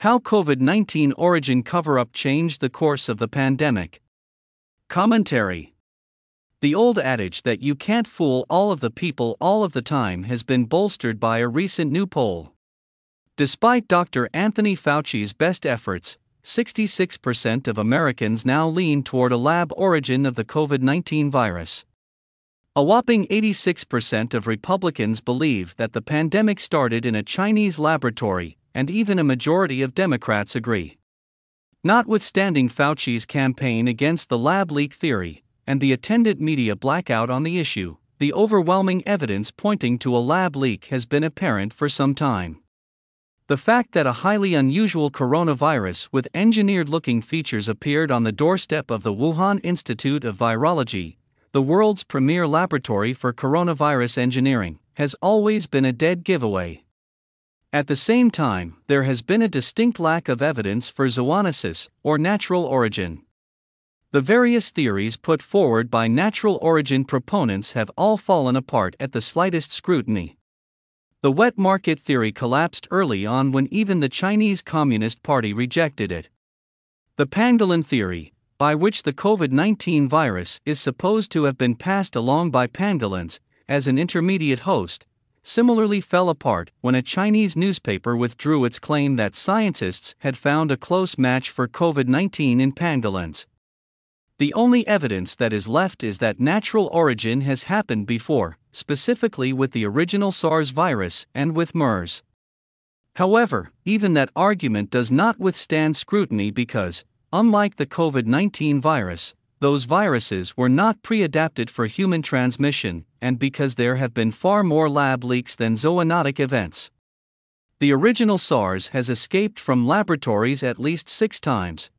How COVID 19 origin cover up changed the course of the pandemic. Commentary The old adage that you can't fool all of the people all of the time has been bolstered by a recent new poll. Despite Dr. Anthony Fauci's best efforts, 66% of Americans now lean toward a lab origin of the COVID 19 virus. A whopping 86% of Republicans believe that the pandemic started in a Chinese laboratory, and even a majority of Democrats agree. Notwithstanding Fauci's campaign against the lab leak theory, and the attendant media blackout on the issue, the overwhelming evidence pointing to a lab leak has been apparent for some time. The fact that a highly unusual coronavirus with engineered looking features appeared on the doorstep of the Wuhan Institute of Virology, the world's premier laboratory for coronavirus engineering, has always been a dead giveaway. At the same time, there has been a distinct lack of evidence for zoonosis, or natural origin. The various theories put forward by natural origin proponents have all fallen apart at the slightest scrutiny. The wet market theory collapsed early on when even the Chinese Communist Party rejected it. The pangolin theory, by which the COVID 19 virus is supposed to have been passed along by pangolins as an intermediate host, similarly fell apart when a Chinese newspaper withdrew its claim that scientists had found a close match for COVID 19 in pangolins. The only evidence that is left is that natural origin has happened before, specifically with the original SARS virus and with MERS. However, even that argument does not withstand scrutiny because, unlike the COVID 19 virus, those viruses were not pre adapted for human transmission, and because there have been far more lab leaks than zoonotic events. The original SARS has escaped from laboratories at least six times,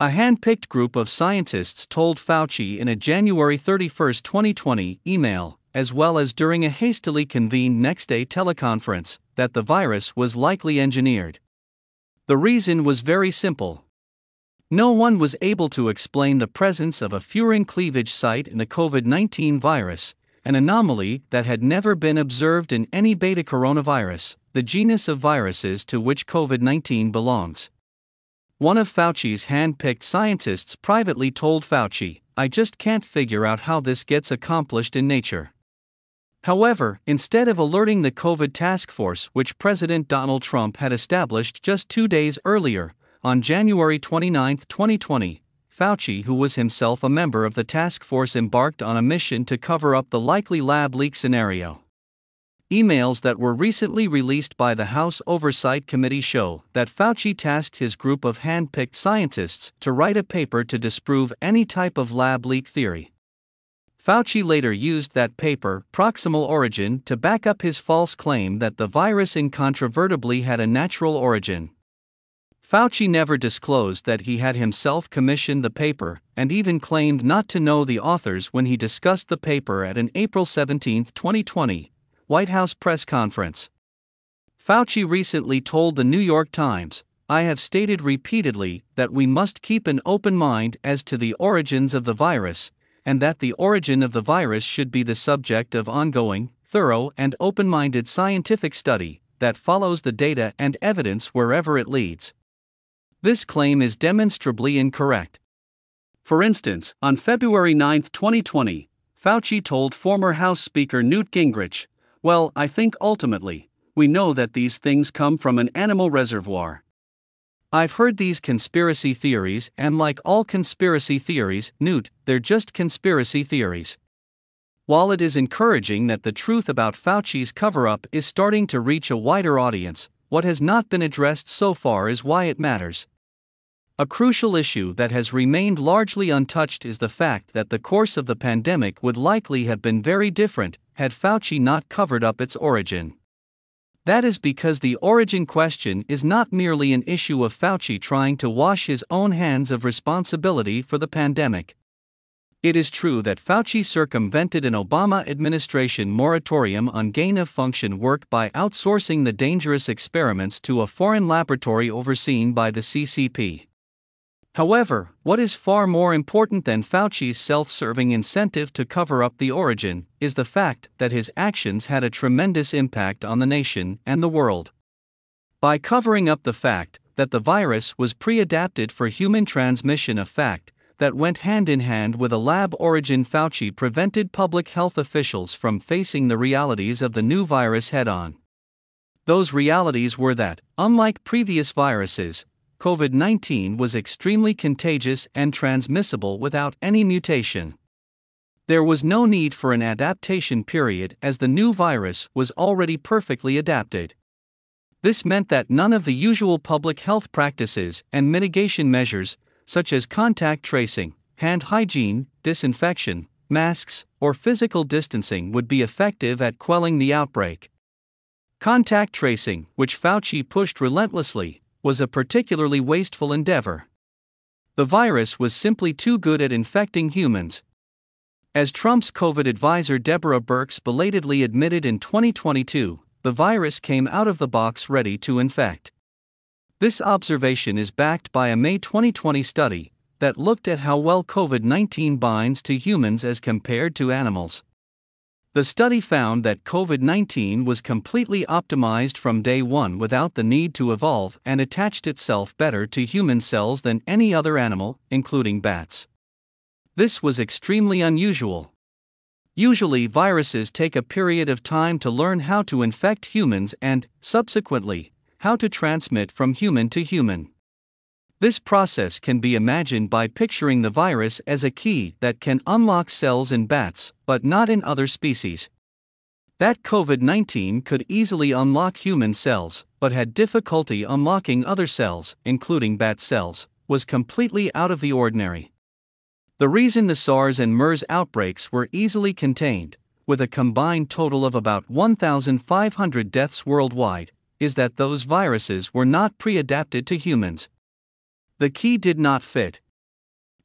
a hand picked group of scientists told Fauci in a January 31, 2020 email, as well as during a hastily convened next day teleconference, that the virus was likely engineered. The reason was very simple. No one was able to explain the presence of a furin cleavage site in the COVID 19 virus, an anomaly that had never been observed in any beta coronavirus, the genus of viruses to which COVID 19 belongs. One of Fauci's hand picked scientists privately told Fauci, I just can't figure out how this gets accomplished in nature. However, instead of alerting the COVID task force, which President Donald Trump had established just two days earlier, on January 29, 2020, Fauci, who was himself a member of the task force, embarked on a mission to cover up the likely lab leak scenario. Emails that were recently released by the House Oversight Committee show that Fauci tasked his group of hand picked scientists to write a paper to disprove any type of lab leak theory. Fauci later used that paper, Proximal Origin, to back up his false claim that the virus incontrovertibly had a natural origin. Fauci never disclosed that he had himself commissioned the paper, and even claimed not to know the authors when he discussed the paper at an April 17, 2020, White House press conference. Fauci recently told the New York Times I have stated repeatedly that we must keep an open mind as to the origins of the virus, and that the origin of the virus should be the subject of ongoing, thorough, and open minded scientific study that follows the data and evidence wherever it leads. This claim is demonstrably incorrect. For instance, on February 9, 2020, Fauci told former House Speaker Newt Gingrich well, I think ultimately, we know that these things come from an animal reservoir. I've heard these conspiracy theories, and like all conspiracy theories, Newt, they're just conspiracy theories. While it is encouraging that the truth about Fauci's cover up is starting to reach a wider audience, what has not been addressed so far is why it matters. A crucial issue that has remained largely untouched is the fact that the course of the pandemic would likely have been very different had Fauci not covered up its origin. That is because the origin question is not merely an issue of Fauci trying to wash his own hands of responsibility for the pandemic. It is true that Fauci circumvented an Obama administration moratorium on gain of function work by outsourcing the dangerous experiments to a foreign laboratory overseen by the CCP. However, what is far more important than Fauci's self serving incentive to cover up the origin is the fact that his actions had a tremendous impact on the nation and the world. By covering up the fact that the virus was pre adapted for human transmission, a fact that went hand in hand with a lab origin. Fauci prevented public health officials from facing the realities of the new virus head on. Those realities were that, unlike previous viruses, COVID 19 was extremely contagious and transmissible without any mutation. There was no need for an adaptation period as the new virus was already perfectly adapted. This meant that none of the usual public health practices and mitigation measures, such as contact tracing, hand hygiene, disinfection, masks, or physical distancing, would be effective at quelling the outbreak. Contact tracing, which Fauci pushed relentlessly, was a particularly wasteful endeavor. The virus was simply too good at infecting humans. As Trump's COVID advisor Deborah Birx belatedly admitted in 2022, the virus came out of the box ready to infect. This observation is backed by a May 2020 study that looked at how well COVID 19 binds to humans as compared to animals. The study found that COVID 19 was completely optimized from day one without the need to evolve and attached itself better to human cells than any other animal, including bats. This was extremely unusual. Usually, viruses take a period of time to learn how to infect humans and, subsequently, how to transmit from human to human. This process can be imagined by picturing the virus as a key that can unlock cells in bats, but not in other species. That COVID 19 could easily unlock human cells, but had difficulty unlocking other cells, including bat cells, was completely out of the ordinary. The reason the SARS and MERS outbreaks were easily contained, with a combined total of about 1,500 deaths worldwide, is that those viruses were not pre adapted to humans. The key did not fit.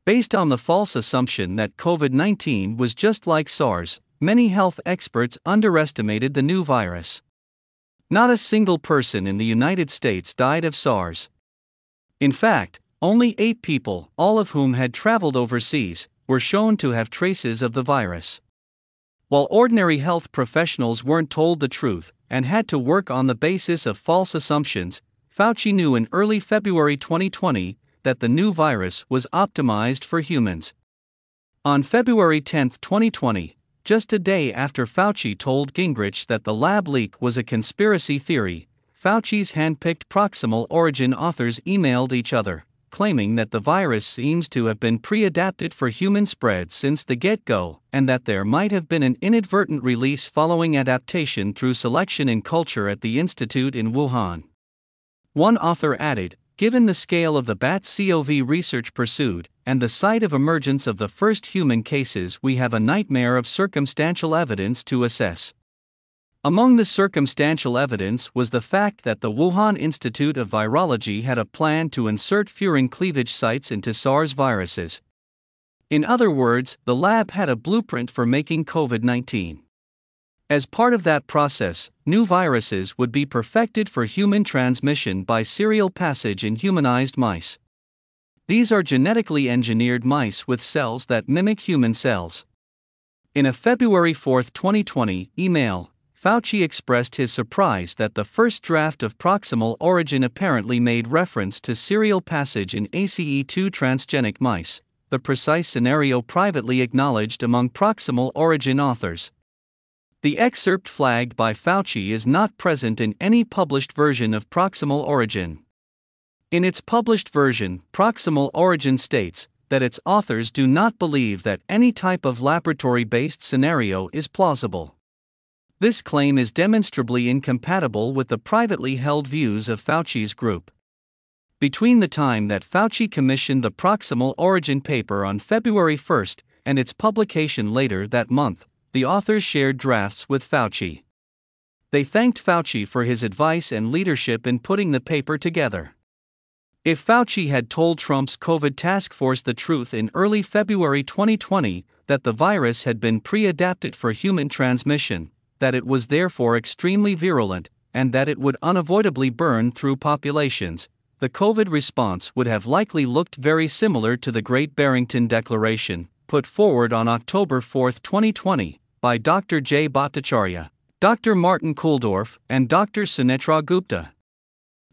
Based on the false assumption that COVID 19 was just like SARS, many health experts underestimated the new virus. Not a single person in the United States died of SARS. In fact, only eight people, all of whom had traveled overseas, were shown to have traces of the virus. While ordinary health professionals weren't told the truth and had to work on the basis of false assumptions, Fauci knew in early February 2020 that the new virus was optimized for humans. On February 10, 2020, just a day after Fauci told Gingrich that the lab leak was a conspiracy theory, Fauci's handpicked proximal origin authors emailed each other claiming that the virus seems to have been pre adapted for human spread since the get go, and that there might have been an inadvertent release following adaptation through selection in culture at the Institute in Wuhan. One author added Given the scale of the bat CoV research pursued, and the site of emergence of the first human cases, we have a nightmare of circumstantial evidence to assess. Among the circumstantial evidence was the fact that the Wuhan Institute of Virology had a plan to insert furin cleavage sites into SARS viruses. In other words, the lab had a blueprint for making COVID 19. As part of that process, new viruses would be perfected for human transmission by serial passage in humanized mice. These are genetically engineered mice with cells that mimic human cells. In a February 4, 2020, email, Fauci expressed his surprise that the first draft of proximal origin apparently made reference to serial passage in ACE2 transgenic mice, the precise scenario privately acknowledged among proximal origin authors. The excerpt flagged by Fauci is not present in any published version of proximal origin. In its published version, proximal origin states that its authors do not believe that any type of laboratory based scenario is plausible. This claim is demonstrably incompatible with the privately held views of Fauci's group. Between the time that Fauci commissioned the proximal origin paper on February 1 and its publication later that month, the authors shared drafts with Fauci. They thanked Fauci for his advice and leadership in putting the paper together. If Fauci had told Trump's COVID task force the truth in early February 2020 that the virus had been pre adapted for human transmission, that it was therefore extremely virulent, and that it would unavoidably burn through populations, the COVID response would have likely looked very similar to the Great Barrington Declaration, put forward on October 4, 2020, by Dr. J. Bhattacharya, Dr. Martin Kulldorff, and Dr. Sunetra Gupta.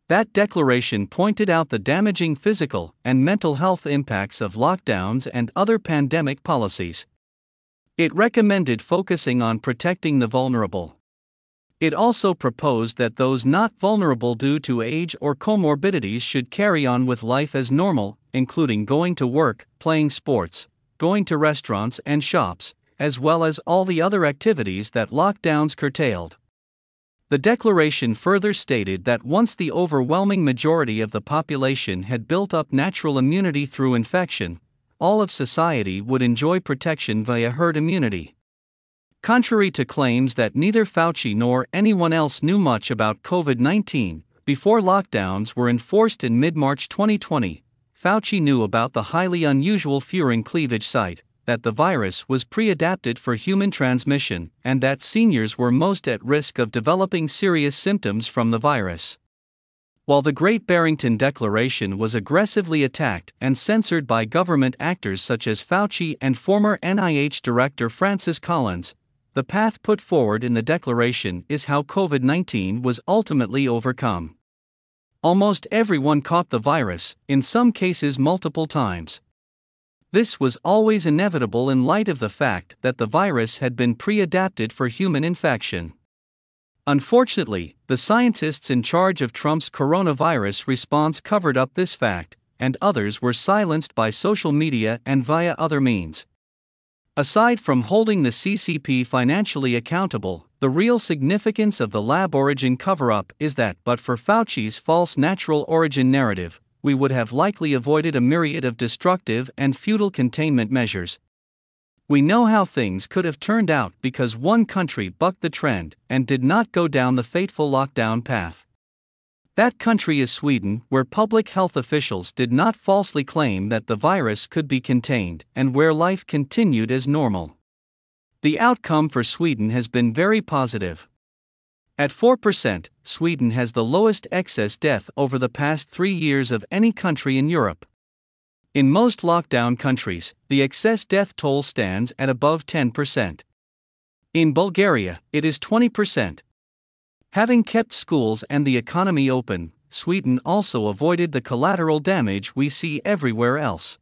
That declaration pointed out the damaging physical and mental health impacts of lockdowns and other pandemic policies. It recommended focusing on protecting the vulnerable. It also proposed that those not vulnerable due to age or comorbidities should carry on with life as normal, including going to work, playing sports, going to restaurants and shops, as well as all the other activities that lockdowns curtailed. The declaration further stated that once the overwhelming majority of the population had built up natural immunity through infection, all of society would enjoy protection via herd immunity. Contrary to claims that neither Fauci nor anyone else knew much about COVID 19 before lockdowns were enforced in mid March 2020, Fauci knew about the highly unusual furin cleavage site that the virus was pre adapted for human transmission and that seniors were most at risk of developing serious symptoms from the virus. While the Great Barrington Declaration was aggressively attacked and censored by government actors such as Fauci and former NIH Director Francis Collins, the path put forward in the declaration is how COVID 19 was ultimately overcome. Almost everyone caught the virus, in some cases multiple times, this was always inevitable in light of the fact that the virus had been pre adapted for human infection. Unfortunately, the scientists in charge of Trump's coronavirus response covered up this fact, and others were silenced by social media and via other means. Aside from holding the CCP financially accountable, the real significance of the lab origin cover up is that, but for Fauci's false natural origin narrative, we would have likely avoided a myriad of destructive and futile containment measures. We know how things could have turned out because one country bucked the trend and did not go down the fateful lockdown path. That country is Sweden, where public health officials did not falsely claim that the virus could be contained and where life continued as normal. The outcome for Sweden has been very positive. At 4%, Sweden has the lowest excess death over the past three years of any country in Europe. In most lockdown countries, the excess death toll stands at above 10%. In Bulgaria, it is 20%. Having kept schools and the economy open, Sweden also avoided the collateral damage we see everywhere else.